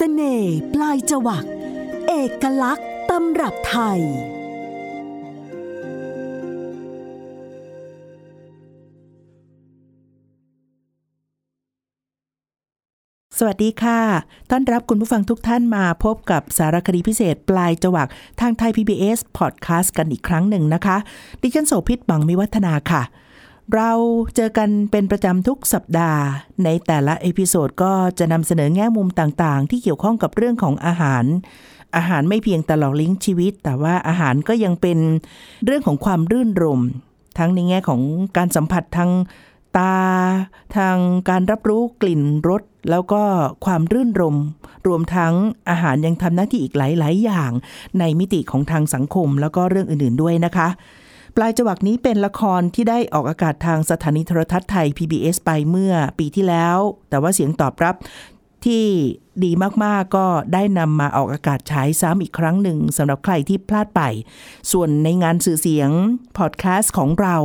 สน่ห์ปลายจวัก เอกลักษณ์ตำรับไทย สวัสดีค่ะ ต้อนรับคุณผู้ฟังทุกท่านมาพบกับสารคดีพิเศษปลายจวัก ทางไทย PBS Podcast กันอีกครั้งหนึ่งนะคะ ดิฉันโสภิตบังมิวัฒนาค่ะ เราเจอกันเป็นประจำทุกสัปดาห์ ในแต่ละ episode ก็จะนำเสนอแง่มุมต่างๆ ที่เกี่ยวข้องกับเรื่องของอาหาร อาหารไม่เพียงแต่หล่อเลี้ยงชีวิต แต่ว่าอาหารก็ยังเป็นเรื่องของความรื่นรมย์ ทั้งในแง่ของการสัมผัสทางตา ทางการรับรู้กลิ่นรสแล้วก็ความรื่นรมย์ รวมทั้งอาหารยังทำหน้าที่อีกหลาย ๆ อย่าง ในมิติของทางสังคมแล้วก็เรื่องอื่น ๆ ด้วยนะคะ ปลายจวักนี้เป็นละครที่ได้ออกอากาศทางสถานีโทรทัศน์ไทย PBS ไปเมื่อปีที่แล้ว แต่ว่าเสียงตอบรับที่ดีมาก ๆ ก็ได้นำมาออกอากาศฉายซ้ำอีกครั้งหนึ่งสำหรับใครที่พลาดไป ส่วนในงานสื่อเสียง พอดแคสต์ของเรา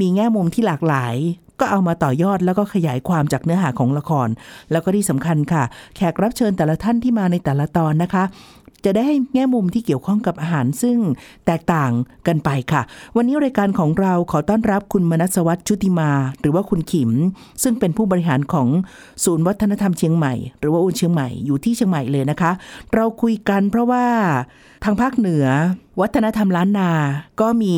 มีแง่มุมที่หลากหลาย ก็เอามาต่อยอดแล้วก็ขยายความจากเนื้อหาของละคร แล้วก็ที่สำคัญค่ะ แขกรับเชิญแต่ละท่านที่มาในแต่ละตอนนะคะ จะได้ให้แง่มุมที่เกี่ยวข้องกับอาหารซึ่งแตกต่างกันไปค่ะ วันนี้รายการของเราขอต้อนรับคุณมนัสวัตรชุติมา หรือว่าคุณขิม ซึ่งเป็นผู้บริหารของศูนย์วัฒนธรรมเชียงใหม่ หรือว่าอุนเชียงใหม่อยู่ที่เชียงใหม่เลยนะคะ เราคุยกันเพราะว่าทางภาคเหนือ วัฒนธรรมล้านนา ก็มี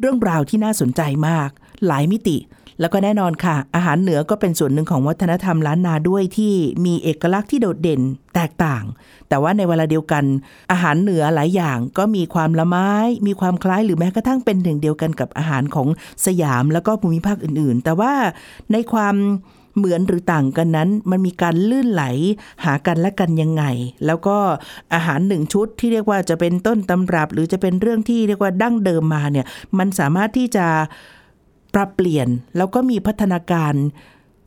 เรื่องราวที่น่าสนใจมาก หลายมิติ แล้วก็แน่นอนค่ะ อาหารเหนือก็เป็นส่วนหนึ่งของวัฒนธรรมล้านนาด้วยที่มีเอกลักษณ์ที่โดดเด่นแตกต่าง แต่ว่าในเวลาเดียวกัน อาหารเหนือหลายอย่างก็มีความละไม้ มีความคล้ายหรือแม้กระทั่งเป็นหนึ่งเดียวกันกับอาหารของสยามแล้วก็ภูมิภาคอื่นๆ แต่ว่าในความเหมือนหรือต่างกันนั้น มันมีการลื่นไหลหากันและกันยังไง แล้วก็อาหารหนึ่งชุดที่เรียกว่าจะเป็นต้นตำรับ หรือจะเป็นเรื่องที่เรียกว่าดั้งเดิมมาเนี่ยมันสามารถที่จะ ปรับเปลี่ยนแล้วก็มีพัฒนาการ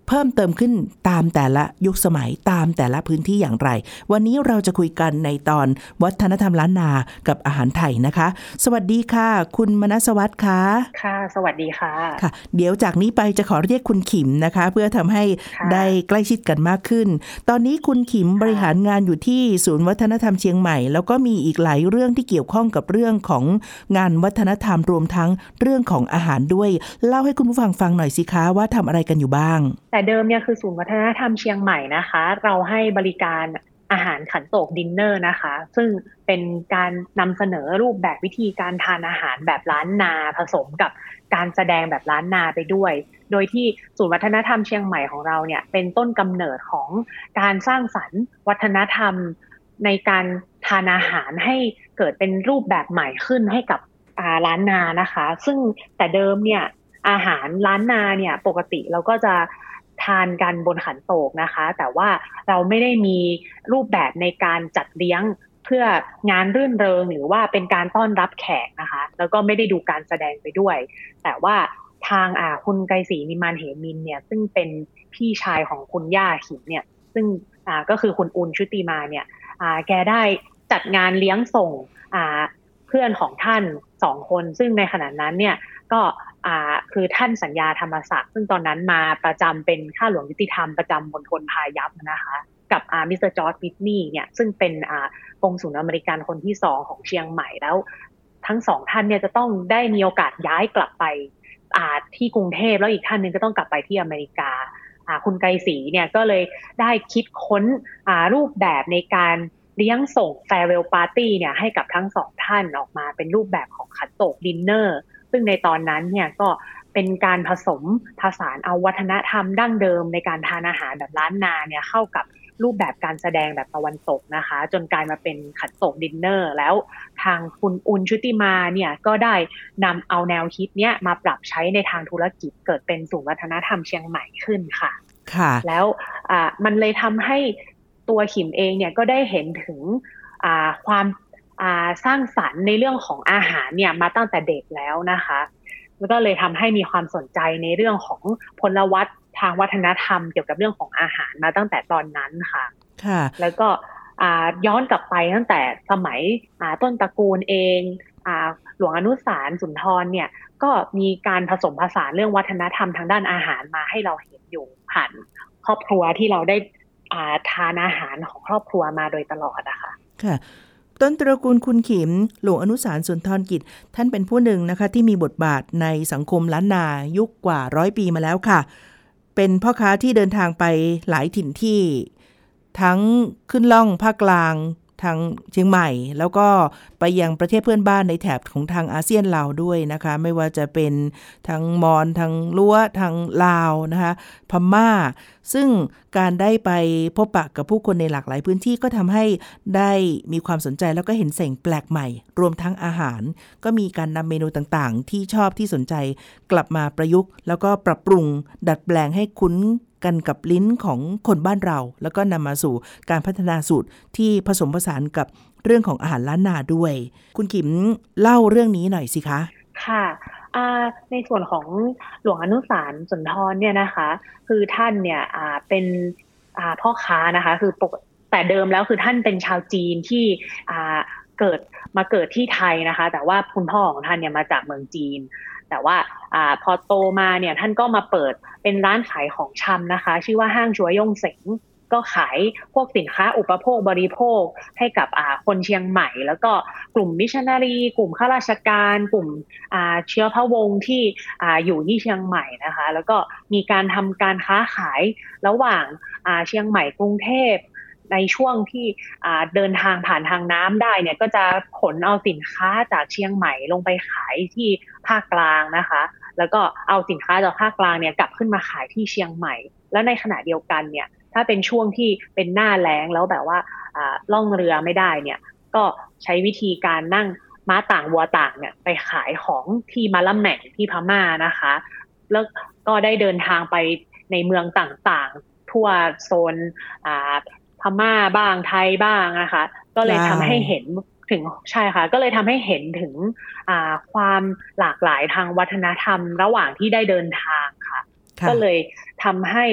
เพิ่มเติมขึ้นตามแต่ละยุคสมัยตามแต่ละพื้นที่อย่างไร วันนี้เราจะคุยกันในตอนวัฒนธรรมล้านนากับอาหารไทยนะคะ สวัสดีค่ะ คุณมนัสวัสดิ์ค่ะค่ะ สวัสดีค่ะค่ะ เดี๋ยวจากนี้ไปจะขอเรียกคุณขิมนะคะ เพื่อทำให้ค่ะได้ใกล้ชิดกันมากขึ้น ตอนนี้คุณขิมบริหารงานอยู่ที่ศูนย์วัฒนธรรมเชียงใหม่ แล้วก็มีอีกหลายเรื่องที่เกี่ยวข้องกับเรื่องของงานวัฒนธรรมรวมทั้งเรื่องของอาหารด้วย เล่าให้คุณผู้ฟังฟังหน่อยสิคะว่าทำอะไรกันอยู่บ้างแต่เดิมเนี่ยคือศูนย์วัฒนธรรมเชียงใหม่นะคะ เราให้บริการอาหารขันโตกดินเนอร์นะคะ ซึ่งเป็นการนำเสนอรูปแบบวิธีการทานอาหารแบบล้านนาผสมกับการแสดงแบบล้านนาไปด้วย โดยที่ศูนย์วัฒนธรรมเชียงใหม่ของเราเนี่ยเป็นต้นกำเนิดของการสร้างสรรค์วัฒนธรรมในการทานอาหารให้เกิดเป็นรูปแบบใหม่ขึ้นให้กับอ่าล้านนานะคะ ซึ่งแต่เดิมเนี่ยอาหารล้านนาเนี่ยปกติเราก็จะ ทานกันบนขันโตกนะคะ แต่ว่าเราไม่ได้มีรูปแบบในการจัดเลี้ยงเพื่องานรื่นเริงหรือว่าเป็นการต้อนรับแขกนะคะ แล้วก็ไม่ได้ดูการแสดงไปด้วย แต่ว่าทางอ่าคุณไกรศรีนิมานเหมินเนี่ยซึ่งเป็นพี่ชายของคุณย่าขิมเนี่ย ซึ่งอ่าก็คือคุณอุนชุติมาเนี่ยอ่าแกได้จัดงานเลี้ยงส่งอ่าเพื่อนของท่านสองคน ซึ่งในขณะนั้นเนี่ยก็ อ่าคือท่านสัญญาธรรมศักดิ์ซึ่งตอนนั้นมาประจำเป็นข้าหลวงยุติธรรมประจำมณฑลพายัพนะคะกับอามิสเตอร์จอร์จวิทนีย์เนี่ยซึ่งเป็นอ่ากงสุลอเมริกันคนที่สองของเชียงใหม่แล้ว ทั้งสองท่านเนี่ยจะต้องได้มีโอกาสย้ายกลับไปอ่าที่กรุงเทพแล้วอีกท่านหนึ่งก็ต้องกลับไปที่อเมริกาอ่าคุณไกรศรีเนี่ยก็เลยได้คิดค้นอ่ารูปแบบในการเลี้ยงส่ง farewell party เนี่ยให้กับทั้งสองท่านออกมาเป็นรูปแบบของขันโตกดินเนอร์ ซึ่งในตอนนั้นเนี่ยก็เป็นการผสมผสานเอาวัฒนธรรมดั้งเดิมในการทานอาหารแบบล้านนาเนี่ยเข้ากับรูปแบบการแสดงแบบตะวันตกนะคะ จนกลายมาเป็นขันโตกดินเนอร์ แล้วทางคุณอุนชุติมาเนี่ยก็ได้นำเอาแนวคิดเนี้ยมาปรับใช้ในทางธุรกิจเกิดเป็นศูนย์วัฒนธรรมเชียงใหม่ขึ้นค่ะ ค่ะ แล้วอ่ามันเลยทำให้ตัวขิมเองเนี่ยก็ได้เห็นถึงอ่าความอ่า สร้างสรรค์ในเรื่องของอาหารเนี่ยมาตั้งแต่เด็กแล้วนะคะแล้วก็เลยทำให้มีความสนใจในเรื่องของพลวัตทางวัฒนธรรมเกี่ยวกับเรื่องของอาหารมาตั้งแต่ตอนนั้นค่ะ ค่ะ แล้วก็อ่าย้อนกลับไปตั้งแต่สมัยอ่าต้นตระกูลเองอ่าหลวงอนุสารสุนทรเนี่ยก็มีการผสมผสานเรื่องวัฒนธรรมทางด้านอาหารมาให้เราเห็นอยู่ผ่านครอบครัวที่เราได้ทานอาหารของครอบครัวมาโดยตลอดนะคะค่ะ ต้นตระกูลคุณขิม หลวงอนุสารสุนทรกิจ ท่านเป็นผู้หนึ่งนะคะที่มีบทบาทในสังคมล้านนายุคกว่าร้อยปีมาแล้วค่ะ เป็นพ่อค้าที่เดินทางไปหลายถิ่นที่ ทั้งขึ้นล่องภาคกลาง ทางเชียงใหม่ แล้วก็ไปยังประเทศเพื่อนบ้านในแถบของทางอาเซียนลาวด้วยนะคะ ไม่ว่าจะเป็นทางมอญทางลัวทางลาวนะคะพม่า ซึ่งการได้ไปพบปะกับผู้คนในหลากหลายพื้นที่ก็ทำให้ได้มีความสนใจแล้วก็เห็นแสงแปลกใหม่ รวมทั้งอาหาร ก็มีการนำเมนูต่างๆ ที่ชอบที่สนใจกลับมาประยุกต์ แล้วก็ปรับปรุงดัดแปลงให้คุ้น กันกับลิ้นของคนบ้านเรา แล้วก็นำมาสู่การพัฒนาสูตรที่ผสมผสานกับเรื่องของอาหารล้านนาด้วย คุณกิมเล่าเรื่องนี้หน่อยสิคะ ค่ะในส่วนของหลวงอนุสารสุนทรเนี่ยนะคะ คือท่านเนี่ยเป็นพ่อค้านะคะ คือปกแต่เดิมแล้วคือท่านเป็นชาวจีนที่เกิดมาเกิดที่ไทยนะคะ แต่ว่าคุณพ่อของท่านเนี่ยมาจากเมืองจีน แต่ว่าอพอโตมาเนี่ยท่านก็มาเปิดเป็นร้านขายของชำนะคะ ชื่อว่าห้างชัวยงเสงก็ขายพวกสินค้าอุปโภคบริโภคให้กับคนเชียงใหม่ แล้วก็กลุ่มมิชชันนารีกลุ่มข้าราชการ กลุ่มเชื้อพระวงศ์ที่อยู่ที่เชียงใหม่นะคะ แล้วก็มีการทำการค้าขายระหว่างเชียงใหม่กรุงเทพ ในช่วงที่เดินทางผ่านทางน้ำได้เนี่ยก็จะขนเอาสินค้าจากเชียงใหม่ลงไปขายที่ภาคกลางนะคะ แล้วก็เอาสินค้าจากภาคกลางเนี่ยกลับขึ้นมาขายที่เชียงใหม่ แล้วในขณะเดียวกันเนี่ยถ้าเป็นช่วงที่เป็นหน้าแล้งแล้วแบบว่าล่องเรือไม่ได้เนี่ยก็ใช้วิธีการนั่งม้าต่างวัวต่างเนี่ยไปขายของที่มาละแม่งที่พม่านะคะ แล้วก็ได้เดินทางไปในเมืองต่างๆ ทั่วโซน ม่าบ้างไทยบ้างนะคะก็เลยทำให้เห็นถึงใช่ค่ะ ก็เลยทำให้เห็นถึงความหลากหลายทางวัฒนธรรม ระหว่างที่ได้เดินทางค่ะ ก็เลยทำให้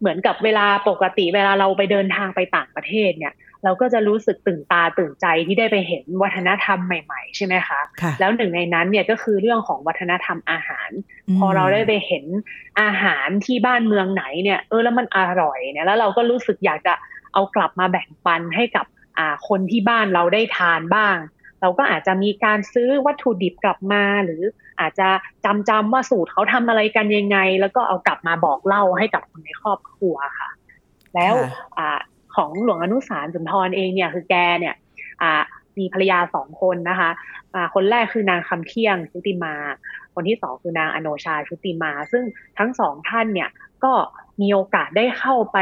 เหมือนกับเวลาปกติเวลาเราไปเดินทางไปต่างประเทศเนี่ย เราก็จะรู้สึกตื่นตาตื่นใจที่ได้ไปเห็นวัฒนธรรมใหม่ ๆ ใช่ไหมคะแล้วหนึ่งในนั้นเนี่ยก็คือเรื่องของวัฒนธรรมอาหาร พอเราได้ไปเห็นอาหารที่บ้านเมืองไหนเนี่ยเออแล้วมันอร่อยเนี่ยแล้วเราก็รู้สึกอยากจะเอากลับมาแบ่งปันให้กับคนที่บ้านเราได้ทานบ้าง เราก็อาจจะมีการซื้อวัตถุดิบกลับมา หรืออาจจะจำจำว่าสูตรเขาทำอะไรกันยังไง แล้วก็เอากลับมาบอกเล่าให้กับคนในครอบครัวค่ะ แล้วอ ของหลวงอนุสารสุนทรเองเนี่ยคือแกเนี่ยมีภรรยาสองคนนะคะคนแรกคือนางคำเที่ยงชุติมา คนที่สองคือนางอโนชาชุติมา ซึ่งทั้งสองท่านเนี่ยก็มีโอกาสได้เข้าไป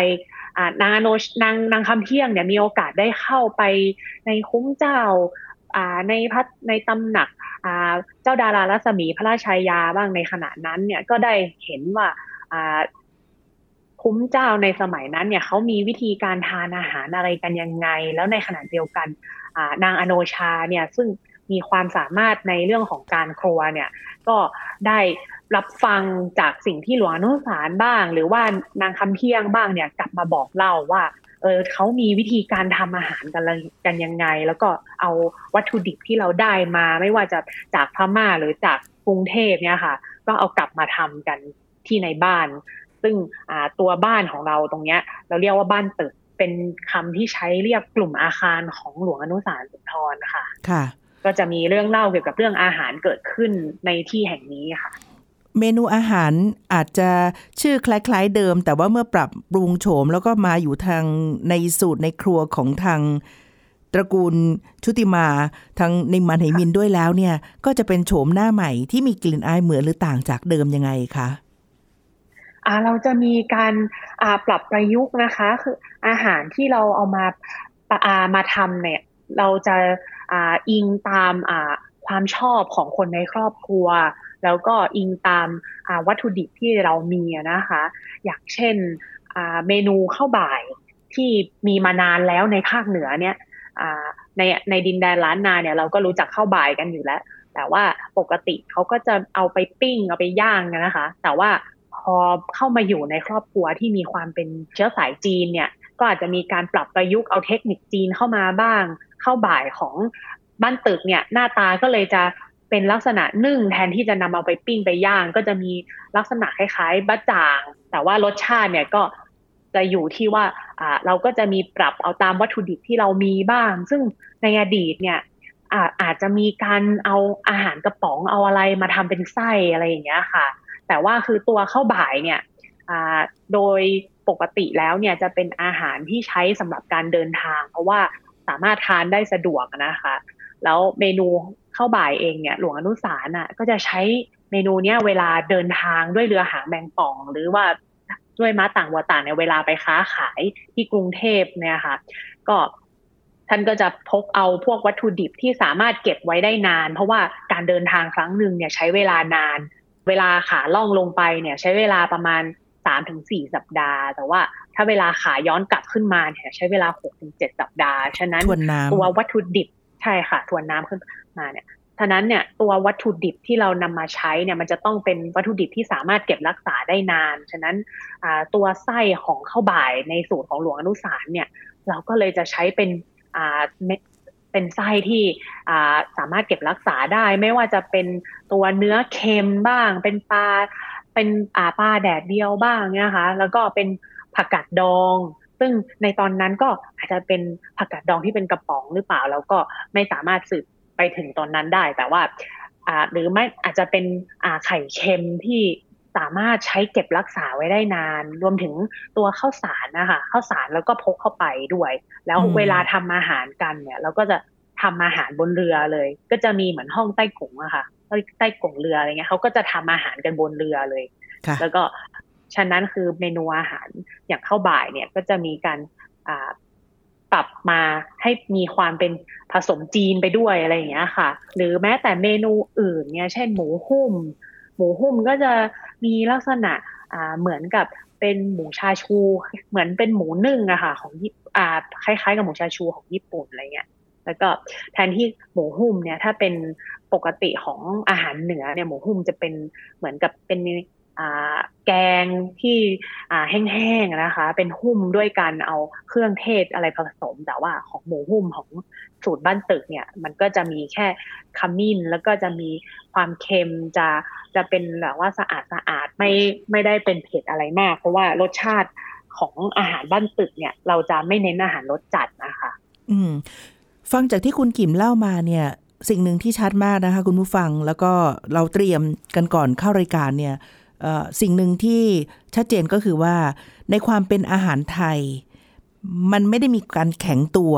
นางอโนนางนางคำเที่ยงเนี่ยมีโอกาสได้เข้าไปในคุ้มเจ้าในพัดในตำหนักเจ้าดารารัศมีพระราชายาบ้างในขณะนั้นเนี่ยก็ได้เห็นว่า คุ้มเจ้าในสมัยนั้นเนี่ยเขามีวิธีการทานอาหารอะไรกันยังไง แล้วในขณะเดียวกันนางอโนชาเนี่ยซึ่งมีความสามารถในเรื่องของการครัวเนี่ยก็ได้รับฟังจากสิ่งที่หลวงอนุสารบ้าง หรือว่านางคำเที่ยงบ้างเนี่ยกลับมาบอกเล่าว่าเออเขามีวิธีการทำอาหารกันกันยังไง แล้วก็เอาวัตถุดิบที่เราได้มาไม่ว่าจะจากพม่าหรือจากกรุงเทพเนี่ยค่ะ ก็เอากลับมาทำกันที่ในบ้าน ซึ่งตัวบ้านของเราตรงเนี้ย เราเรียกว่าบ้านตึกเป็นคำที่ใช้เรียกกลุ่มอาคารของหลวงอนุสารสุนทรค่ะ ค่ะ ก็จะมีเรื่องเล่าเกี่ยวกับเรื่องอาหารเกิดขึ้นในที่แห่งนี้ค่ะ เมนูอาหารอาจจะชื่อคล้าย ๆ เดิม แต่ว่าเมื่อปรับปรุงโฉมแล้วก็มาอยู่ทางในสูตรในครัวของทางตระกูลชุติมาทางนิมันไหมินด้วยแล้วเนี่ย ก็จะเป็นโฉมหน้าใหม่ที่มีกลิ่นอายเหมือนหรือต่างจากเดิมยังไงคะอ่า เราจะมีการปรับประยุกต์นะคะ คืออาหารที่เราเอามาอ่ามาทำเนี่ย เราจะอิงตามความชอบของคนในครอบครัว แล้วก็อิงตามวัตถุดิบที่เรามีนะคะ อย่างเช่นเมนูข้าวบ่ายที่มีมานานแล้วในภาคเหนือเนี่ยในในดินแดนล้านนาเนี่ยเราก็รู้จักข้าวบ่ายกันอยู่แล้ว แต่ว่าปกติเขาก็จะเอาไปปิ้งเอาไปย่างนะคะ แต่ว่า พอเข้ามาอยู่ในครอบครัวที่มีความเป็นเชื้อสายจีนเนี่ย ก็อาจจะมีการปรับประยุกต์เอาเทคนิคจีนเข้ามาบ้าง เข้าบ่ายของบ้านตึกเนี่ย หน้าตาก็เลยจะเป็นลักษณะนึ่งแทนที่จะนำเอาไปปิ้งไปย่าง ก็จะมีลักษณะคล้ายๆบะจ่าง แต่ว่ารสชาติเนี่ยก็จะอยู่ที่ว่าอ่าเราก็จะมีปรับเอาตามวัตถุดิบที่เรามีบ้าง ซึ่งในอดีตเนี่ยอาอาจจะมีการเอาอาหารกระป๋องเอาอะไรมาทำเป็นไส้อะไรอย่างเงี้ยค่ะ แต่ว่าคือตัวข้าวบ่ายเนี่ยโดยปกติแล้วเนี่ยจะเป็นอาหารที่ใช้สำหรับการเดินทาง เพราะว่าสามารถทานได้สะดวกนะคะ แล้วเมนูข้าวบ่ายเองเนี่ยหลวงอนุสารน่ะก็จะใช้เมนูเนี้ยเวลาเดินทางด้วยเรือหางแมงป่อง หรือว่าด้วยม้าต่างวัวต่างในเวลาไปค้าขายที่กรุงเทพเนี่ยค่ะ ก็ท่านก็จะพกเอาพวกวัตถุดิบที่สามารถเก็บไว้ได้นาน เพราะว่าการเดินทางครั้งหนึ่งเนี่ยใช้เวลานาน เวลาขาล่องลงไปเนี่ย ใช้เวลาประมาณสามถึงสี่สัปดาห์ แต่ว่าถ้าเวลาขาย้อนกลับขึ้นมาเนี่ยใช้เวลาหกถึงเจ็ดสัปดาห์ ฉะนั้นตัววัตถุดิบใช่ค่ะทวนน้ำขึ้นมาเนี่ยฉะนั้นเนี่ยตัววัตถุดิบที่เรานำมาใช้เนี่ยมันจะต้องเป็นวัตถุดิบที่สามารถเก็บรักษาได้นาน ฉะนั้นตัวไส้ของข้าวบ่ายในสูตรของหลวงอนุสารเนี่ย เราก็เลยจะใช้เป็น เป็นไส้ที่สามารถเก็บรักษาได้ ไม่ว่าจะเป็นตัวเนื้อเค็มบ้าง เป็นปลาเป็นอาปลาแดดเดียวบ้างเนี่ยค่ะแล้วก็เป็นผักกาดดอง ซึ่งในตอนนั้นก็อาจจะเป็นผักกาดดองที่เป็นกระป๋องหรือเปล่า แล้วก็ไม่สามารถสืบไปถึงตอนนั้นได้ แต่ว่าหรือไม่อาจจะเป็นไข่เค็มที่ สามารถใช้เก็บรักษาไว้ได้นาน รวมถึงตัวข้าวสารนะคะข้าวสารแล้วก็พกเข้าไปด้วย แล้วเวลาทำอาหารกันเนี่ย เราก็จะทำอาหารบนเรือเลย ก็จะมีเหมือนห้องใต้กงอะค่ะใต้กงเรืออะไรเงี้ยเขาก็จะทำอาหารกันบนเรือเลยแล้วก็ฉะนั้นคือเมนูอาหารอย่างข้าวบ่ายเนี่ยก็จะมีการปรับมาให้มีความเป็นผสมจีนไปด้วยอะไรอย่างเงี้ยค่ะ หรือแม้แต่เมนูอื่นเนี่ย เช่นหมูหุ้ม หมูหุ้มก็จะ มีลักษณะเหมือนกับเป็นหมูชาชู เหมือนเป็นหมูนึ่งอะค่ะของญี่อ่าคล้ายๆ กับหมูชาชูของญี่ปุ่นอะไรเงี้ยแล้วก็แทนที่หมูหุ้มเนี่ยถ้าเป็นปกติของอาหารเหนือเนี่ยหมูหุ้มจะเป็นเหมือนกับเป็น แกงที่แห้งๆนะคะ เป็นหุ้มด้วยการเอาเครื่องเทศอะไรผสม แต่ว่าของหมูหุ้มของสูตรบ้านตึกเนี่ย มันก็จะมีแค่ขมิ้นแล้วก็จะมีความเค็มจะจะเป็นแบบว่าสะอาดสะอาดไม่ไม่ได้เป็นเผ็ดอะไรมาก เพราะว่ารสชาติของอาหารบ้านตึกเนี่ย เราจะไม่เน้นอาหารรสจัดนะคะ อืม ฟังจากที่คุณกิมเล่ามาเนี่ยสิ่งหนึ่งที่ชัดมากนะคะ คุณผู้ฟังแล้วก็เราเตรียมกันก่อนเข้ารายการเนี่ย สิ่งหนึ่งที่ชัดเจนก็คือว่า ในความเป็นอาหารไทย มันไม่ได้มีการแข็งตัว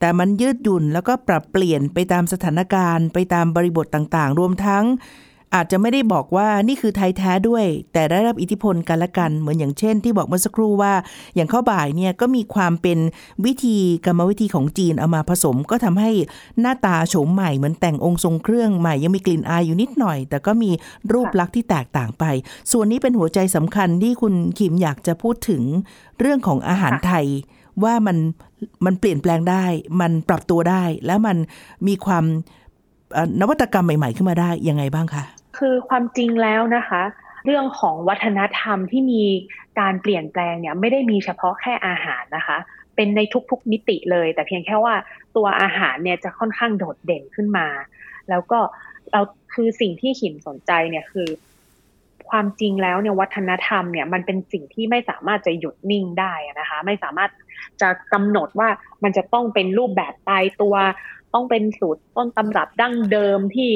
แต่มันยืดหยุ่นแล้วก็ปรับเปลี่ยนไปตามสถานการณ์ ไปตามบริบทต่างๆ รวมทั้ง อาจจะไม่ได้บอกว่านี่คือไทยแท้ด้วย แต่ได้รับอิทธิพลกันละกัน เหมือนอย่างเช่น ที่บอกเมื่อสักครู่ว่า อย่างข้าวบ่ายเนี่ยก็มีความเป็นวิธีกรรมวิธีของจีนเอามาผสม ก็ทำให้หน้าตาโฉมใหม่เหมือนแต่งองค์ทรงเครื่องใหม่ยังมีกลิ่นอายอยู่นิดหน่อย แต่ก็มีรูปลักษณ์ที่แตกต่างไป ส่วนนี้เป็นหัวใจสำคัญที่คุณขิมอยากจะพูดถึงเรื่องของอาหารไทยว่ามันมันเปลี่ยนแปลงได้ มันปรับตัวได้ แล้วมันมีความนวัตกรรมใหม่ ๆ ขึ้นมาได้ยังไงบ้างคะ คือความจริงแล้วนะคะ เรื่องของวัฒนธรรมที่มีการเปลี่ยนแปลงเนี่ยไม่ได้มีเฉพาะแค่อาหารนะคะ เป็นในทุกๆมิติเลย แต่เพียงแค่ว่าตัวอาหารเนี่ยจะค่อนข้างโดดเด่นขึ้นมา แล้วก็เราคือสิ่งที่ขิมสนใจเนี่ยคือ ความจริงแล้วเนี่ยวัฒนธรรมเนี่ยมันเป็นสิ่งที่ไม่สามารถจะหยุดนิ่งได้นะคะ ไม่สามารถจะกำหนดว่ามันจะต้องเป็นรูปแบบตายตัวต้องเป็นสูตรต้นตำรับดั้งเดิมที่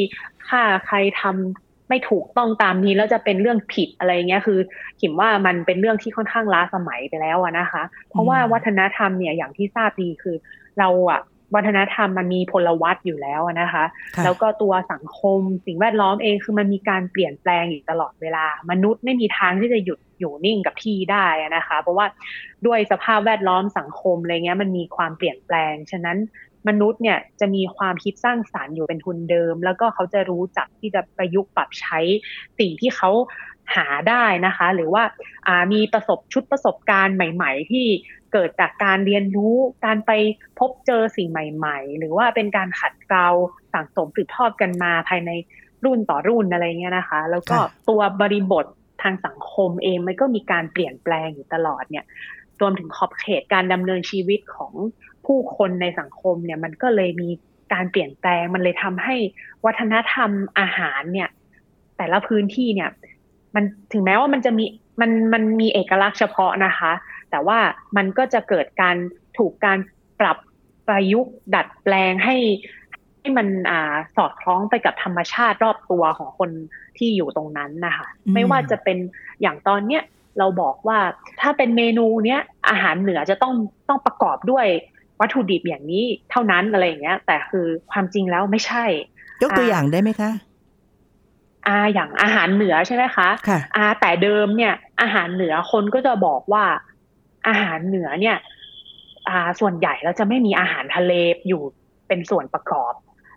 ถ้าใครทำ ไม่ถูกต้องตามนี้แล้วจะเป็นเรื่องผิดอะไรเงี้ยคือขิมว่ามันเป็นเรื่องที่ค่อนข้างล้าสมัยไปแล้วนะคะ เพราะว่าวัฒนธรรมเนี่ยอย่างที่ทราบดีคือ เราอะวัฒนธรรมมันมีพลวัตอยู่แล้วนะคะ แล้วก็ตัวสังคมสิ่งแวดล้อมเองคือมันมีการเปลี่ยนแปลงอยู่ตลอดเวลา มนุษย์ไม่มีทางที่จะหยุดอยู่นิ่งกับที่ได้นะคะ เพราะว่าด้วยสภาพแวดล้อมสังคมอะไรเงี้ยมันมีความเปลี่ยนแปลง ฉะนั้น มนุษย์เนี่ยจะมีความคิดสร้างสารรค์อยู่เป็นทุนเดิม แล้วก็เขาจะรู้จักที่จะประยุกต์ปรับใช้สิ่งที่เขาหาได้นะคะ หรือว่ามีประสบชุดประสบการณ์ใหม่ ๆ ที่เกิดจากการเรียนรู้การไปพบเจอสิ่งใหม่ ๆ หรือว่าเป็นการขัดเกลาสั่งสมสืบทอดกันมาภายในรุ่นต่อรุ่นอะไรเงี้ยนะคะ แล้วก็ตัวบริบททางสังคมเองมันก็มีการเปลี่ยนแปลงอยู่ตลอดเนี่ย รวมถึงขอบเขตการดำเนินชีวิตของผู้คนในสังคมเนี่ยมันก็เลยมีการเปลี่ยนแปลงมันเลยทำให้วัฒนธรรมอาหารเนี่ย แต่ละพื้นที่เนี่ย มันถึงแม้ว่ามันจะมีมันมันมีเอกลักษณ์เฉพาะนะคะแต่แต่ว่ามันก็จะเกิดการถูกการปรับประยุกต์ดัดแปลงให้ให้มันอ่าสอดคล้องไปกับธรรมชาติรอบตัวของคนที่อยู่ตรงนั้นนะคะอืมไม่ว่าจะเป็นอย่างตอนเนี้ย เราบอกว่าถ้าเป็นเมนูเนี้ยอาหารเหนือจะต้องต้องประกอบด้วยวัตถุดิบอย่างนี้เท่านั้นอะไรอย่างเงี้ย แต่คือความจริงแล้วไม่ใช่ ยกตัวอย่างได้ไหมคะอ่าอย่างอาหารเหนือใช่ไหมคะค่ะอ่าแต่เดิมเนี่ย อาหารเหนือคนก็จะบอกว่าอาหารเหนือเนี่ยอ่าส่วนใหญ่เราจะไม่มีอาหารทะเลอยู่เป็นส่วนประกอบ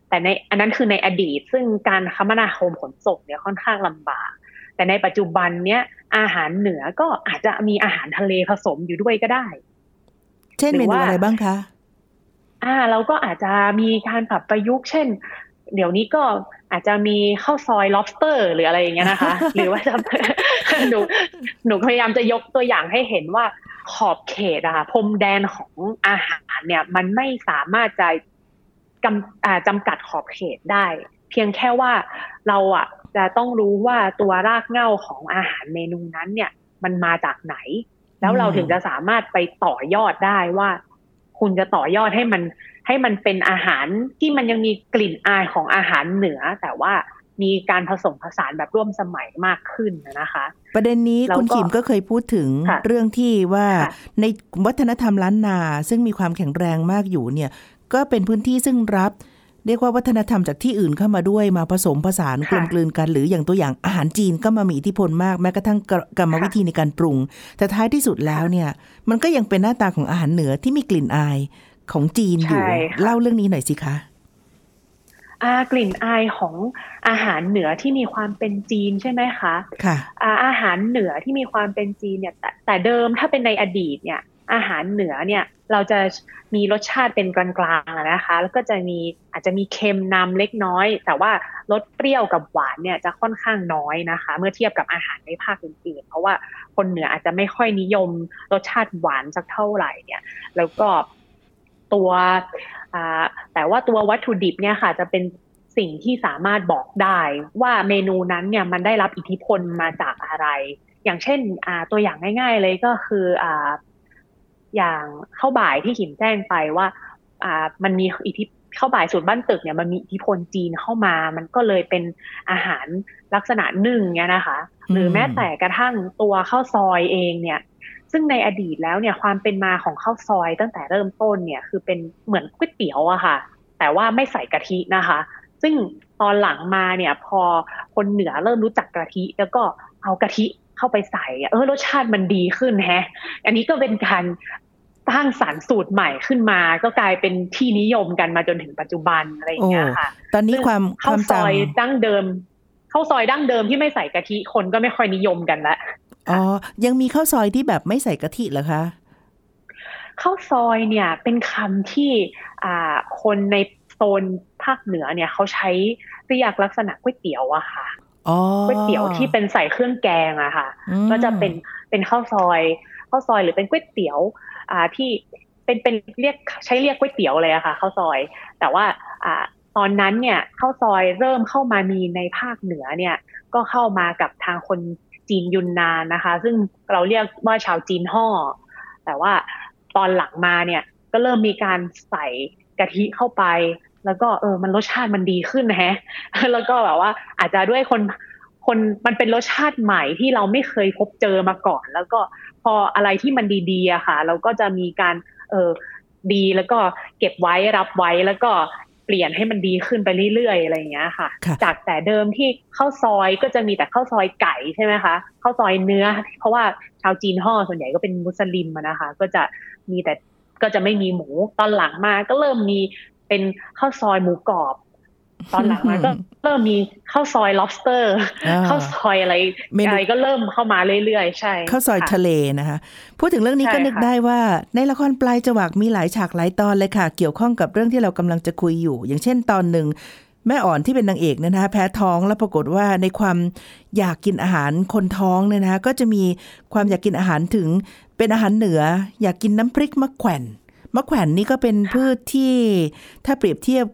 แต่ในอันนั้นคือในอดีต ซึ่งการคมนาคมขนส่งเนี่ยค่อนข้างลำบาก แต่ในปัจจุบันเนี่ยอาหารเหนือก็อาจจะมีอาหารทะเลผสมอยู่ด้วยก็ได้ เช่นหรืเมอนูว่าอะไรบ้างคะอ่าเราก็อาจจะมีการปรับประยุกต์เช่น เดี๋ยวนี้ก็อาจจะมีข้าวซอย lobster หรืออะไรอย่างเงี้ยนะคะ หรือว่าจะหนูหนูพยายามจะยกตัวอย่างให้เห็นว่าขอบเขตอะค่ะพรมแดนของอาหารเนี่ย มันไม่สามารถจะกำอ่าจำกัดขอบเขตได้ เพียงแค่ว่าเราอะ จะต้องรู้ว่าตัวรากเหง้าของอาหารเมนูนั้นเนี่ย มันมาจากไหน แล้วเราถึงจะสามารถไปต่อยอดได้ว่า คุณจะต่อยอดให้มันให้มันเป็นอาหารที่มันยังมีกลิ่นอายของอาหารเหนือ แต่ว่ามีการผสมผสานแบบร่วมสมัยมากขึ้นนะคะ ประเด็นนี้แล้วก็คุณขิมก็เคยพูดถึงค่ะเรื่องที่ว่าค่ะในวัฒนธรรมล้านนาซึ่งมีความแข็งแรงมากอยู่เนี่ย ก็เป็นพื้นที่ซึ่งรับ เรียกว่าวัฒนธรรมจากที่อื่นเข้ามาด้วยมาผสมผสานกลมกลืนกัน หรืออย่างตัวอย่างอาหารจีนก็มามีอิทธิพลมากแม้กระทั่งกรกรรมวิธีในการปรุง แต่ท้ายที่สุดแล้วเนี่ย มันก็ยังเป็นหน้าตาของอาหารเหนือที่มีกลิ่นอายของจีนอยู่ใช่ค่ะเล่าเรื่องนี้หน่อยสิคะอากลิ่นอายของอาหารเหนือที่มีความเป็นจีนใช่ไหมคะค่ะอาอาหารเหนือที่มีความเป็นจีนเนี่ยแต่แต่เดิมถ้าเป็นในอดีตเนี่ย อาหารเหนือเนี่ยเราจะมีรสชาติเป็นกลางๆนะคะ แล้วก็จะมีอาจจะมีเค็มนำเล็กน้อย แต่ว่ารสเปรี้ยวกับหวานเนี่ยจะค่อนข้างน้อยนะคะ เมื่อเทียบกับอาหารในภาคอื่นๆ เพราะว่าคนเหนืออาจจะไม่ค่อยนิยมรสชาติหวานสักเท่าไหร่เนี่ย แล้วก็ตัวแต่ว่าตัววัตถุดิบเนี่ยค่ะจะเป็นสิ่งที่สามารถบอกได้ว่าเมนูนั้นเนี่ยมันได้รับอิทธิพลมาจากอะไร อย่างเช่นตัวอย่างง่าย ๆ เลยก็คือ อ่าอย่างข้าวบ่ายที่ขิมแจ้งไปว่า อ่ามันมีอิทธิข้าวบ่ายสูตรบ้านตึกเนี่ยมันมีอิทธิพลจีนเข้ามา มันก็เลยเป็นอาหารลักษณะนึ่งเนี่ยนะคะ หรือแม้แต่กระทั่งตัวข้าวซอยเองเนี่ย ซึ่งในอดีตแล้วเนี่ยความเป็นมาของข้าวซอยตั้งแต่เริ่มต้นเนี่ยคือเป็นเหมือนก๋วยเตี๋ยวอะค่ะ แต่ว่าไม่ใส่กะทินะคะ ซึ่งตอนหลังมาเนี่ยพอคนเหนือเริ่มรู้จักกะทิ แล้วก็เอากะทิ เข้าไปใส่อะเออรสชาติมันดีขึ้นแฮะ อันนี้ก็เป็นการสร้างสารรค์สูตรใหม่ขึ้นมา ก็กลายเป็นที่นิยมกันมาจนถึงปัจจุบันอะไรอย่างเงี้ยค่ะ ตอนนี้ความคามข้าววซจอยดั้งเดิมข้าวซอยดั้งเดิมที่ไม่ใส่กะทิคนก็ไม่ค่อยนิยมกันละำอ๋อ ยังมีข้าวซอยที่แบบไม่ใส่กะทิเหรอคะข้าวซอยเนี่ยเป็นคำที่อ่าคนในโซนภาคเหนือเนี่ยเขาใช้เรียกลักษณะก๋วยเตี๋ยวอะค่ะอ๋อ ก๋วยเตี๋ยวที่เป็นใส่เครื่องแกงอะค่ะอืมก็จะเป็นเป็นข้าวซอยข้าวซอยหรือเป็นก๋วยเตี๋ยว อ่าที่เป็นเป็นเรียกใช้เรียกก๋วยเตี๋ยวเลยอะค่ะข้าวซอย แต่ว่าอ่าตอนนั้นเนี่ยข้าวซอยเริ่มเข้ามามีในภาคเหนือเนี่ย ก็เข้ามากับทางคนจีนยุนนานนะคะ ซึ่งเราเรียกว่าชาวจีนห่อแต่ว่าตอนหลังมาเนี่ยก็เริ่มมีการใส่กะทิเข้าไป แล้วก็เออมันรสชาติมันดีขึ้นนะฮะ แล้วก็แบบว่าอาจจะด้วยคนคนมันเป็นรสชาติใหม่ที่เราไม่เคยพบเจอมาก่อน แล้วก็พออะไรที่มันดีๆอะค่ะ เราก็จะมีการเออดีแล้วก็เก็บไว้รับไว้แล้วก็เปลี่ยนให้มันดีขึ้นไปเรื่อยๆอะไรอย่างเงี้ยค่ะค่ะจากแต่เดิมที่ข้าวซอยก็จะมีแต่ข้าวซอยไก่ใช่ไหมคะข้าวซอยเนื้อ เพราะว่าชาวจีนห่อส่วนใหญ่ก็เป็นมุสลิมอะนะคะ ก็จะมีแต่ก็จะไม่มีหมูตอนหลังมาก็เริ่มมี เป็นข้าวซอยหมูกรอบ ตอนหลังมาก็เริ่มมีข้าวซอย lobster อ่าข้าวซอยอะไรเมนูอะไรก็เริ่มเข้ามาเรื่อยๆ ใช่ข้าวซอยค่ะทะเลนะคะ พูดถึงเรื่องนี้ใช่ก็นึกค่ะได้ว่า ในละครปลายจวักมีหลายฉากหลายตอนเลยค่ะ เกี่ยวข้องกับเรื่องที่เรากำลังจะคุยอยู่ อย่างเช่นตอนหนึ่งแม่อ่อนที่เป็นนางเอกเนยนะคะแพ้ท้องแล้วปรากฏว่าในความอยากกินอาหารคนท้องเนี่ยนะคะก็จะมีความอยากกินอาหารถึงเป็นอาหารเหนือ อยากกินน้ำพริกมะแขวน มะแขวนนี่ก็เป็นพืชที่ถ้าเปรียบเทียบ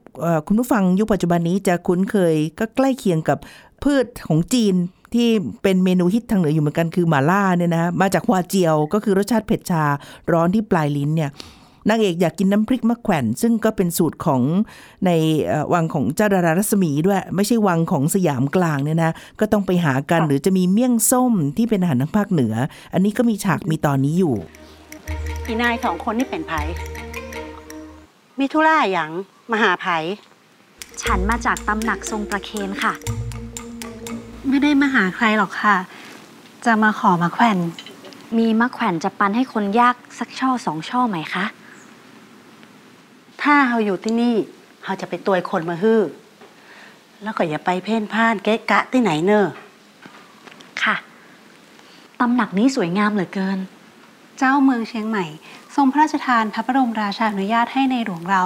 คุณผู้ฟังยุคปัจจุบันนี้จะคุ้นเคยก็ใกล้เคียงกับพืชของจีนที่เป็นเมนูฮิตทางเหนืออยู่เหมือนกันคือหม่าล่าเนี่ยนะมาจากฮวาเจียวก็คือรสชาติเผ็ดชาร้อนที่ปลายลิ้นเนี่ยนางเอกอยากกินน้ำพริกมะแขวนซึ่งก็เป็นสูตรของในวังของเจ้าดารารัศมีด้วย ไม่ใช่วังของสยามกลางเนี่ยนะ ก็ต้องไปหากันหรือจะมีเมี่ยงส้มที่เป็นอาหารทางภาคเหนือ อันนี้ก็มีฉากมีตอนนี้อยู่ อีนายสองคนนี่เป็นไผมีธุระอย่างมาหาไผฉันมาจากตำหนักทรงประเคนค่ะ ไม่ได้มาหาใครหรอกค่ะ จะมาขอมาแขวน มีมะแขวนจะปันให้คนยากสักช่อสองช่อไหมคะ ถ้าเราอยู่ที่นี่เราจะไปตัวคนมาฮื้อ แล้วก็อย่าไปเพ่นพ่านเก๊กะที่ไหนเนอะค่ะ ตำหนักนี้สวยงามเหลือเกิน เจ้าเมืองเชียงใหม่ ทรงพระราชทานพระบรมราชานุญาตให้ในหลวงเรา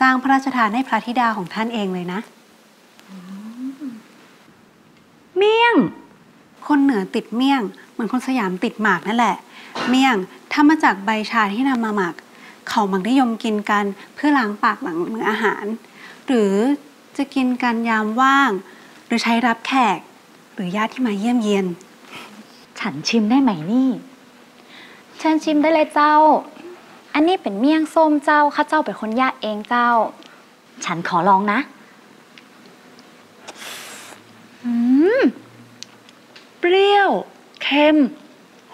สร้างพระราชทานให้พระธิดาของท่านเองเลยนะ เมี่ยง คนเหนือติดเมี่ยง เหมือนคนสยามติดหมากนั่นแหละ เมี่ยงทำมาจากใบชาที่นำมาหมัก เขามักนิยมกินกันเพื่อล้างปากหลังมื้ออาหาร หรือจะกินกันยามว่าง หรือใช้รับแขก หรือญาติที่มาเยี่ยมเยียน ฉันชิมได้ไหมนี่ เชิญชิมได้เลยเจ้า อันนี้เป็นเมี่ยงส้มเจ้าข้าเจ้าเป็นคนย่าเองเจ้า ฉันขอลองนะ อืม เปรี้ยว เค็ม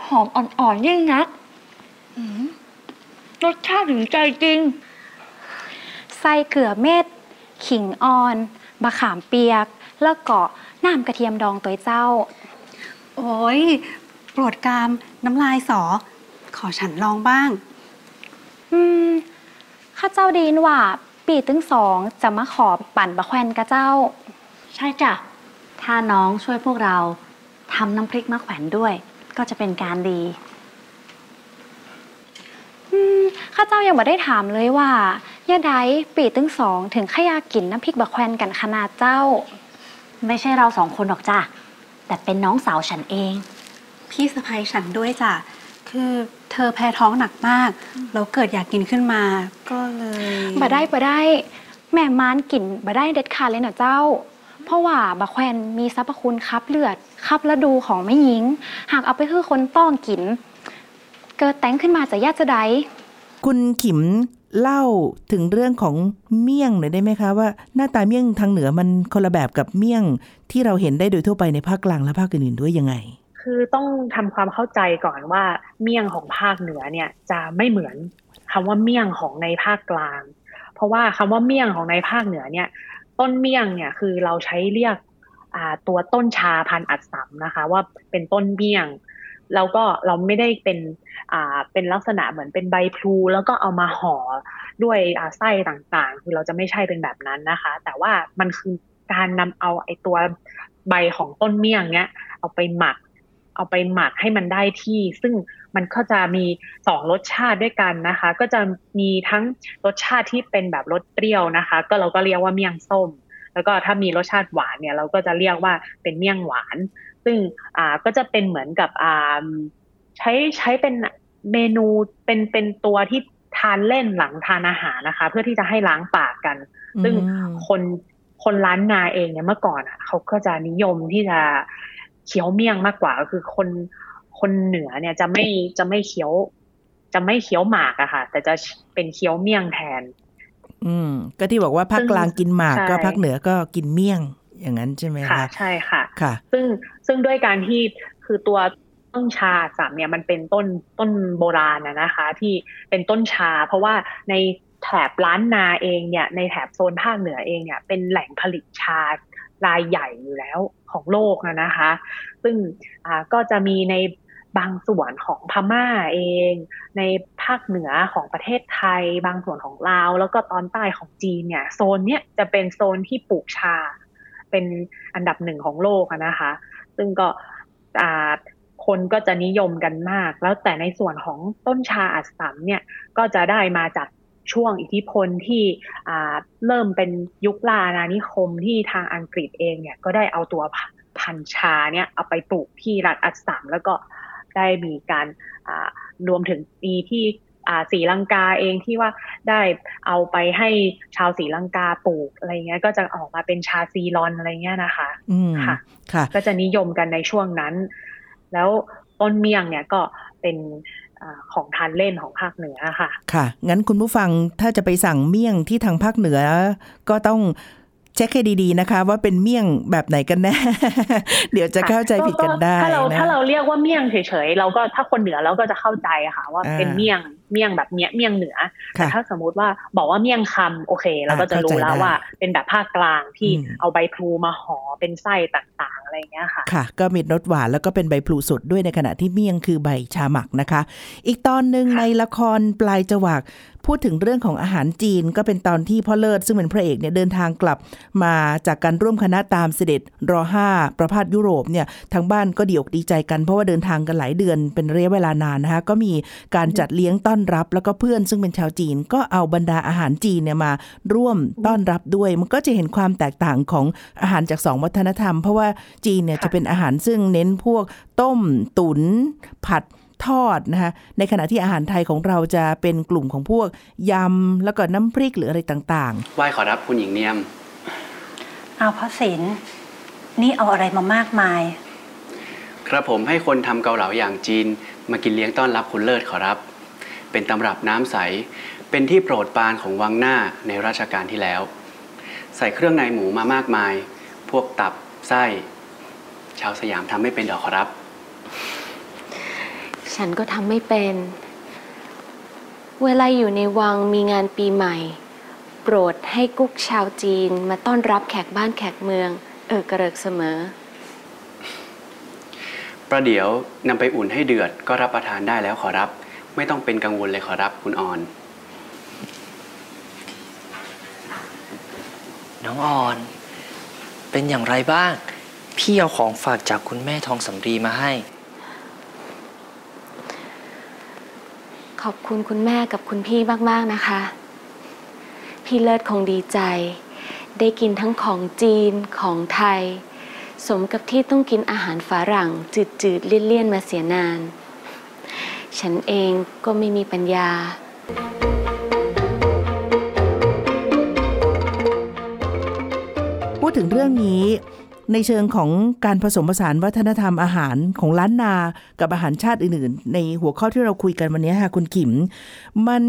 หอมอ่อนๆยิ่งนักรสชาติถึงใจจริง ใส่เกลือเม็ด ขิงอ่อนบะขามเปียก แล้วก็น้ำกระเทียมดองตัวเจ้า โอ้ย โปรดกรามน้ำลายสอ ขอฉันลองบ้าง อืม ข้าเจ้าดีนว่า ปีตึงสองจะมาขอปั่นบะแควนกะเจ้า ใช่จ้ะ ถ้าน้องช่วยพวกเราทำน้ำพริกมะแขวนด้วย ก็จะเป็นการดีข้าเจ้ายังไม่ได้ถามเลยว่าย่าไดปีตึงสองถึงขยากินน้ำพริกบะแควนกันขนาดเจ้า ไม่ใช่เราสองคนหรอกจ้ะ แต่เป็นน้องสาวฉันเอง พี่สะพ้ยฉันด้วยจ้ะ คือเธอแพ้ท้องหนักมาก แล้วเกิดอยากกินขึ้นมา ก็เลยบ่ได้บ่ได้ แม่มานกินบ่ได้เด็ดขาดเลยนะเจ้า เพราะว่าบะแควนมีสรรพคุณคับเลือดคับระดูของไม่หญิง หากเอาไปคือคนต้องกิน เกิดแต่งขึ้นมาจะยากจะได้คุณขิมเล่าถึงเรื่องของเมี่ยงหน่อยได้ไหมคะว่าหน้าตาเมี่ยงทางเหนือมันคนละแบบกับเมี่ยงที่เราเห็นได้โดยทั่วไปในภาคกลางและภาคอื่นๆด้วยยังไง คือต้องทำความเข้าใจก่อนว่าเมี่ยงของภาคเหนือเนี่ยจะไม่เหมือนคำว่าเมี่ยงของในภาคกลาง เพราะว่าคำว่าเมี่ยงของในภาคเหนือเนี่ย ต้นเมี่ยงเนี่ยคือเราใช้เรียกตัวต้นชาพันอัดสำนะคะ ว่าเป็นต้นเมี่ยงแล้วก็เราไม่ได้เป็นอ่าเป็นลักษณะเหมือนเป็นใบพลูแล้วก็เอามาห่อด้วยไส้ต่างๆ คือเราจะไม่ใช่เป็นแบบนั้นนะคะ แต่ว่ามันคือการนำเอาไอ้ตัวใบของต้นเมี่ยงเนี้ยเอาไปหมัก เอาไปหมักให้มันได้ที่ ซึ่งมันก็จะมีสองรสชาติด้วยกันนะคะ ก็จะมีทั้งรสชาติที่เป็นแบบรสเปรี้ยวนะคะ ก็เราก็เรียกว่าเมี่ยงส้ม แล้วก็ถ้ามีรสชาติหวานเนี่ย เราก็จะเรียกว่าเป็นเมี่ยงหวาน ซึ่งอ่าก็จะเป็นเหมือนกับอ่าใช้ใช้เป็นเมนูเป็นเป็นตัวที่ทานเล่นหลังทานอาหารนะคะ เพื่อที่จะให้ล้างปากกัน ซึ่งคนคนร้านนาเองเนี่ยเมื่อก่อนอะเขาก็จะนิยมที่จะ เคี้ยวเมี่ยงมากกว่าก็คือคนคนเหนือเนี่ยจะไม่จะไม่เคี้ยว จะไม่เคี้ยวหมากอะค่ะ แต่จะเป็นเคี้ยวเมี่ยงแทน อืม ก็ที่บอกว่าภาคกลางกินหมากก็ภาคเหนือก็กินเมี่ยง อย่างนั้นใช่ไหมคะค่ะใช่ค่ะ ค่ะ ซึ่งซึ่งด้วยการที่คือตัวต้นชาสามเนี่ยมันเป็นต้นต้นโบราณนะคะ ที่เป็นต้นชา เพราะว่าในแถบล้านนาเองเนี่ย ในแถบโซนภาคเหนือเองเนี่ย เป็นแหล่งผลิตชา รายใหญ่อยู่แล้วของโลกนะคะ ซึ่งก็จะมีในบางส่วนของพม่าเอง ในภาคเหนือของประเทศไทย บางส่วนของลาว แล้วก็ตอนใต้ของจีนเนี่ยโซนเนี้ยจะเป็นโซนที่ปลูกชา เป็นอันดับหนึ่งของโลกนะคะ ซึ่งก็คนก็จะนิยมกันมาก แล้วแต่ในส่วนของต้นชาอัสสัมเนี่ยก็จะได้มาจาก ช่วงอิทธิพลที่เริ่มเป็นยุคลานานิคมที่ทางอังกฤษเองเนี่ยก็ได้เอาตัวพันชาเนี่ยเอาไปปลูกที่รัฐอัสสัมแล้วก็ได้มีการรวมถึงปีที่อ่าศรีลังกาเองที่ว่าได้เอาไปให้ชาวศรีลังกาปลูกอะไรเงี้ยก็จะออกมาเป็นชาซีรอนอะไรเงี้ยนะคะอืมค่ะค่ะ ก็จะนิยมกันในช่วงนั้น แล้วต้นเมี่ยงเนี่ยก็เป็นอา ของทานเล่นของภาคเหนือค่ะ ค่ะ งั้นคุณผู้ฟังถ้าจะไปสั่งเมี่ยงที่ทางภาคเหนือ ก็ต้องเช็คให้ดีๆนะคะ ว่าเป็นเมี่ยงแบบไหนกันแน่ เดี๋ยวจะเข้าใจผิดกันได้ถ้าเรานะถ้าเราเรียกว่าเมี่ยงเฉยๆเราก็ถ้าคนเหนือเราก็จะเข้าใจอะค่ะว่าอ่าเป็นเมี่ยงเมี่ยงแบบเนี้ยเมี่ยงเหนือแต่ค่ะถ้าสมมุติว่าบอกว่าเมี่ยงคำโอเค เราก็จะอ่าเข้าใจรู้แล้วได้ว่าเป็นแบบภาคกลางที่อืมเอาใบพลูมาห่อเป็นไส้ต่าง ๆอะไรอย่างเงี้ยค่ะ ค่ะ ก็มีรสหวานแล้วก็เป็นใบพลูสดด้วยในขณะที่เมี่ยงคือใบชาหมักนะคะ อีกตอนหนึ่งค่ะในละครปลายจวักพูดถึงเรื่องของอาหารจีนก็เป็นตอนที่พ่อเลิศซึ่งเป็นพระเอกเนี่ยเดินทางกลับมาจากการร่วมคณะตามเสด็จรอห้าประพาสยุโรปเนี่ยทางบ้านก็ดีอกดีใจกันเพราะว่าเดินทางกันหลายเดือนเป็นระยะเวลานานนะคะก็มีการจัดเลี้ยงต้อนรับ แล้วก็เพื่อนซึ่งเป็นชาวจีน ก็เอาบรรดาอาหารจีนเนี่ยมาร่วมต้อนรับด้วย มันก็จะเห็นความแตกต่างของอาหารจากสองวัฒนธรรม เพราะว่าจีนเนี่ยจะเป็นอาหารซึ่งเน้นพวกต้ม ตุ๋นผัด ทอดนะคะในขณะที่อาหารไทยของเราจะเป็นกลุ่มของพวกยำแล้วก็น้ำพริกหรืออะไรต่างไหว้ขอรับคุณหญิงเนียม เอาพระศิลป์นี่เอาอะไรมามากมาย ครับผมให้คนทำเกาเหลาอย่างจีน มากินเลี้ยงต้อนรับคุณเลิศขอรับ เป็นตำรับน้ำใส เป็นที่โปรดปรานของวังหน้าในรัชกาลที่แล้ว ใส่เครื่องในหมูมามากมาย พวกตับไส้ ชาวสยามทำไม่เป็นดอกขอรับ ฉันก็ทำไม่เป็น เวลาอยู่ในวังมีงานปีใหม่ โปรดให้กุ๊กชาวจีนมาต้อนรับแขกบ้านแขกเมือง เออกระเริกเสมอ ประเดี๋ยวนำไปอุ่นให้เดือดก็รับประทานได้แล้วขอรับ ไม่ต้องเป็นกังวลเลยขอรับคุณออน น้องออน เป็นอย่างไรบ้าง พี่เอาของฝากจากคุณแม่ทองสำรีมาให้ ขอบคุณคุณแม่กับคุณพี่มาก ๆ นะคะ พี่เลิศคงดีใจ ได้กินทั้งของจีนของไทย สมกับที่ต้องกินอาหารฝรั่ง จืด ๆ เลี่ยน ๆ มาเสียนาน ฉันเองก็ไม่มีปัญญา พูดถึงเรื่องนี้ ในเชิงของการผสมผสานวัฒนธรรมอาหารของล้านนา กับอาหารชาติอื่น ๆ ในหัวข้อที่เราคุยกันวันนี้ค่ะคุณขิม มัน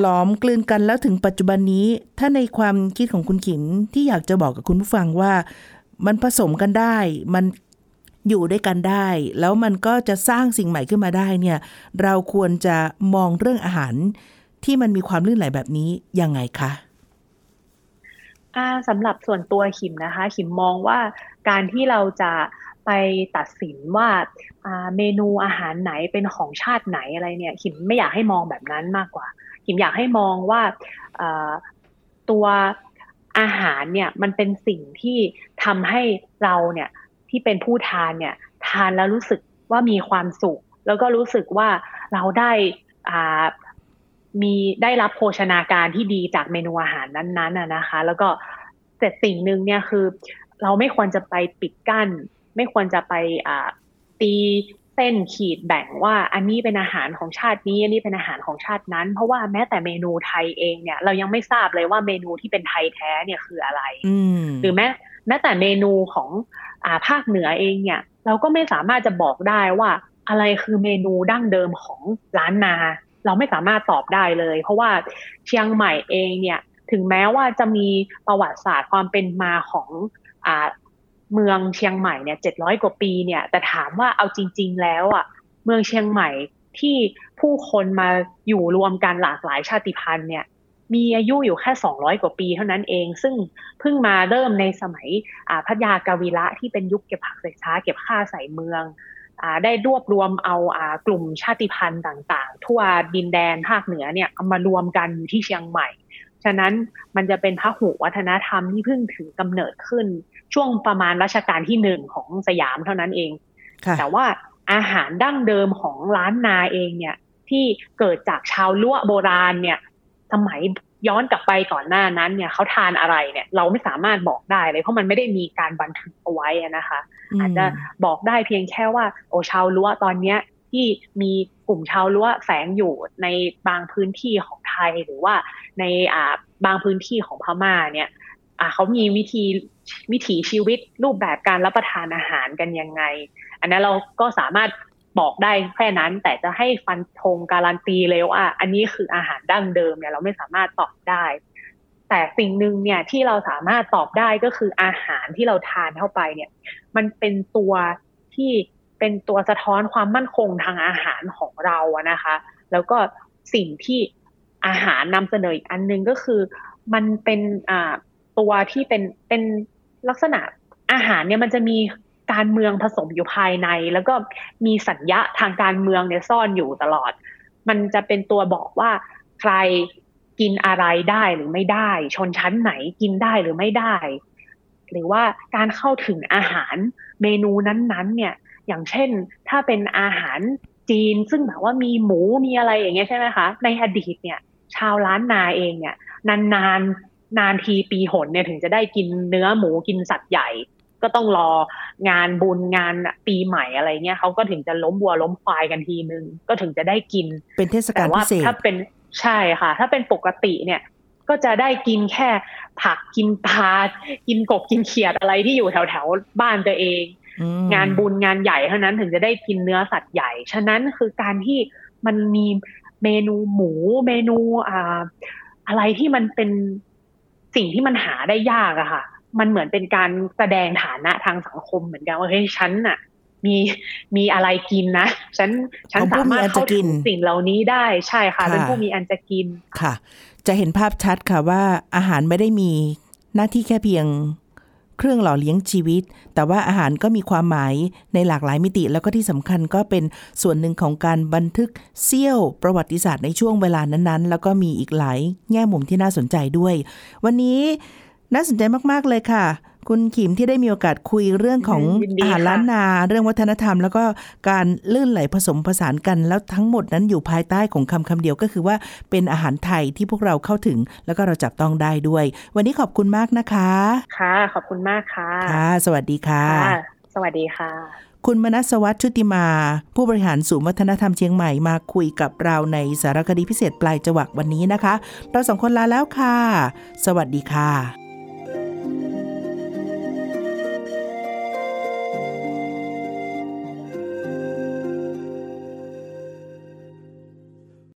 หลอมกลืนกันแล้วถึงปัจจุบันนี้ ถ้าในความคิดของคุณขิมที่อยากจะบอกกับคุณผู้ฟังว่า มันผสมกันได้ มันอยู่ด้วยกันได้ แล้วมันก็จะสร้างสิ่งใหม่ขึ้นมาได้เนี่ย เราควรจะมองเรื่องอาหารที่มันมีความลื่นไหลแบบนี้ยังไงคะ สำหรับส่วนตัวขิมนะคะ ขิมมองว่าการที่เราจะไปตัดสินว่าเมนูอาหารไหนเป็นของชาติไหนอะไรเนี่ย ขิมไม่อยากให้มองแบบนั้นมากกว่า ขิมอยากให้มองว่าตัวอาหารเนี่ยมันเป็นสิ่งที่ทำให้เราเนี่ยที่เป็นผู้ทานเนี่ยทานแล้วรู้สึกว่ามีความสุข แล้วก็รู้สึกว่าเราได้อ่า มีได้รับโภชนาการที่ดีจากเมนูอาหารนั้นๆน่ะนะคะ แล้วก็แต่สิ่งหนึ่งเนี่ยคือ เราไม่ควรจะไปปิดกั้น ไม่ควรจะไปอ่าตีเส้นขีดแบ่งว่าอันนี้เป็นอาหารของชาตินี้ อันนี้เป็นอาหารของชาตินั้น เพราะว่าแม้แต่เมนูไทยเองเนี่ย เรายังไม่ทราบเลยว่าเมนูที่เป็นไทยแท้เนี่ยคืออะไรอืมหรือแม้แม้แต่เมนูของอ่าภาคเหนือเองเนี่ย เราก็ไม่สามารถจะบอกได้ว่าอะไรคือเมนูดั้งเดิมของล้านนา เราไม่สามารถตอบได้เลย เพราะว่าเชียงใหม่เองเนี่ย ถึงแม้ว่าจะมีประวัติศาสตร์ความเป็นมาของอ่าเมืองเชียงใหม่เนี่ยเจ็ดร้อยกว่าปีเนี่ย แต่ถามว่าเอาจริง ๆ แล้วอะเมืองเชียงใหม่ที่ผู้คนมาอยู่รวมกันหลากหลายชาติพันธุ์เนี่ย มีอายุอยู่แค่200กว่าปีเท่านั้นเอง ซึ่งเพิ่งมาเริ่มในสมัยอ่าพระยากาวีระที่เป็นยุคเก็บผักใส่ช้าเก็บข้าใส่เมือง ได้รวบรวมเอาอ่ากลุ่มชาติพันธุ์ต่างๆ ทั่วดินแดนภาคเหนือเนี่ยเอามารวมกันอยู่ที่เชียงใหม่ ฉะนั้นมันจะเป็นพหุวัฒนธรรมที่เพิ่งถือกำเนิดขึ้น ช่วงประมาณรัชกาลที่หนึ่งของสยามเท่านั้นเองค่ะแต่ว่าอาหารดั้งเดิมของล้านนาเองเนี่ยที่เกิดจากชาวล้วโบราณเนี่ยสมัย ย้อนกลับไปก่อนหน้านั้นเนี่ยเขาทานอะไรเนี่ย เราไม่สามารถบอกได้เลยเพราะมันไม่ได้มีการบันทึกเอาไว้อะนะคะ อาจจะบอกได้เพียงแค่ว่า โอชาวล้วตอนเนี้ยที่มีกลุ่มชาวล้วแฝงอยู่ในบางพื้นที่ของไทยหรือว่าในอ่าบางพื้นที่ของพม่าเนี่ยอ่าเขามีวิธีวิถีชีวิตรูปแบบการรับประทานอาหารกันยังไง อันนั้นเราก็สามารถ บอกได้แค่นั้น แต่จะให้ฟันธงการันตีเลยว่าอันนี้คืออาหารดั้งเดิมเนี่ยเราไม่สามารถตอบได้ แต่สิ่งหนึ่งเนี่ยที่เราสามารถตอบได้ก็คืออาหารที่เราทานเข้าไปเนี่ย มันเป็นตัวที่เป็นตัวสะท้อนความมั่นคงทางอาหารของเราอะนะคะ แล้วก็สิ่งที่อาหารนำเสนออีกอันหนึงก็คือ มันเป็นอ่าตัวที่เป็นเป็นลักษณะอาหารเนี่ยมันจะมี การเมืองผสมอยู่ภายใน แล้วก็มีสัญญาทางการเมืองเนี่ยซ่อนอยู่ตลอด มันจะเป็นตัวบอกว่าใครกินอะไรได้หรือไม่ได้ ชนชั้นไหนกินได้หรือไม่ได้ หรือว่าการเข้าถึงอาหารเมนูนั้นๆ เนี่ย อย่างเช่น ถ้าเป็นอาหารจีนซึ่งแบบว่ามีหมูมีอะไรอย่างเงี้ยใช่ไหมคะในอดีตเนี่ย ชาวล้านนาเองเนี่ย นานๆนานทีปีหนเนี่ยถึงจะได้กินเนื้อหมูกินสัตว์ใหญ่ ก็ต้องรองานบุญงานปีใหม่อะไรเงี้ยเขาก็ถึงจะล้มวัวล้มควายกันทีนึง ก็ถึงจะได้กิน เป็นเทศกาลแต่ว่าพิเศษถ้าเป็นใช่ค่ะ ถ้าเป็นปกติเนี่ย ก็จะได้กินแค่ผักกินปลากินกบกินเขียดอะไรที่อยู่แถวแถวๆบ้านตัวเองอืมงานบุญงานใหญ่เท่านั้นถึงจะได้กินเนื้อสัตว์ใหญ่ ฉะนั้นคือการที่มันมีเมนูหมูเมนูอ่าอะไรที่มันเป็นสิ่งที่มันหาได้ยากอะค่ะ มันเหมือนเป็นการแสดงฐานะทางสังคมเหมือนกันว่าเฮ้ยฉันน่ะ มีมีอะไรกินนะฉันฉันของผู้สามารถมีอันจะเข้ากิถึนงสิ่งเหล่านี้ได้ใช่ค่ะค่ะเป็นผู้มีอันจะกินค่ะ จะเห็นภาพชัดค่ะว่าอาหารไม่ได้มีหน้าที่แค่เพียงเครื่องหล่อเลี้ยงชีวิต แต่ว่าอาหารก็มีความหมายในหลากหลายมิติ แล้วก็ที่สำคัญก็เป็นส่วนหนึ่งของการบันทึกเสี้ยวประวัติศาสตร์ในช่วงเวลานั้นๆ แล้วก็มีอีกหลายแง่มุมที่น่าสนใจด้วย วันนี้ น่าสนใจมากๆเลยค่ะ คุณขิมที่ได้มีโอกาสคุยเรื่องของยินดีอาหารค่ะล้านนา เรื่องวัฒนธรรม แล้วก็การลื่นไหลผสมผสานกัน แล้วทั้งหมดนั้นอยู่ภายใต้ของคำคำเดียวก็คือว่าเป็นอาหารไทยที่พวกเราเข้าถึง แล้วก็เราจับต้องได้ด้วย วันนี้ขอบคุณมากนะคะ ค่ะ ขอบคุณมากค่ะค่ะ สวัสดีค่ะค่ะสวัสดีค่ะคุณมนัสวัตชุติมา ผู้บริหารศูนย์วัฒนธรรมเชียงใหม่มาคุยกับเราในสารคดีพิเศษปลายจวักวันนี้นะคะ เราสองคนลาแล้วค่ะ สวัสดีค่ะ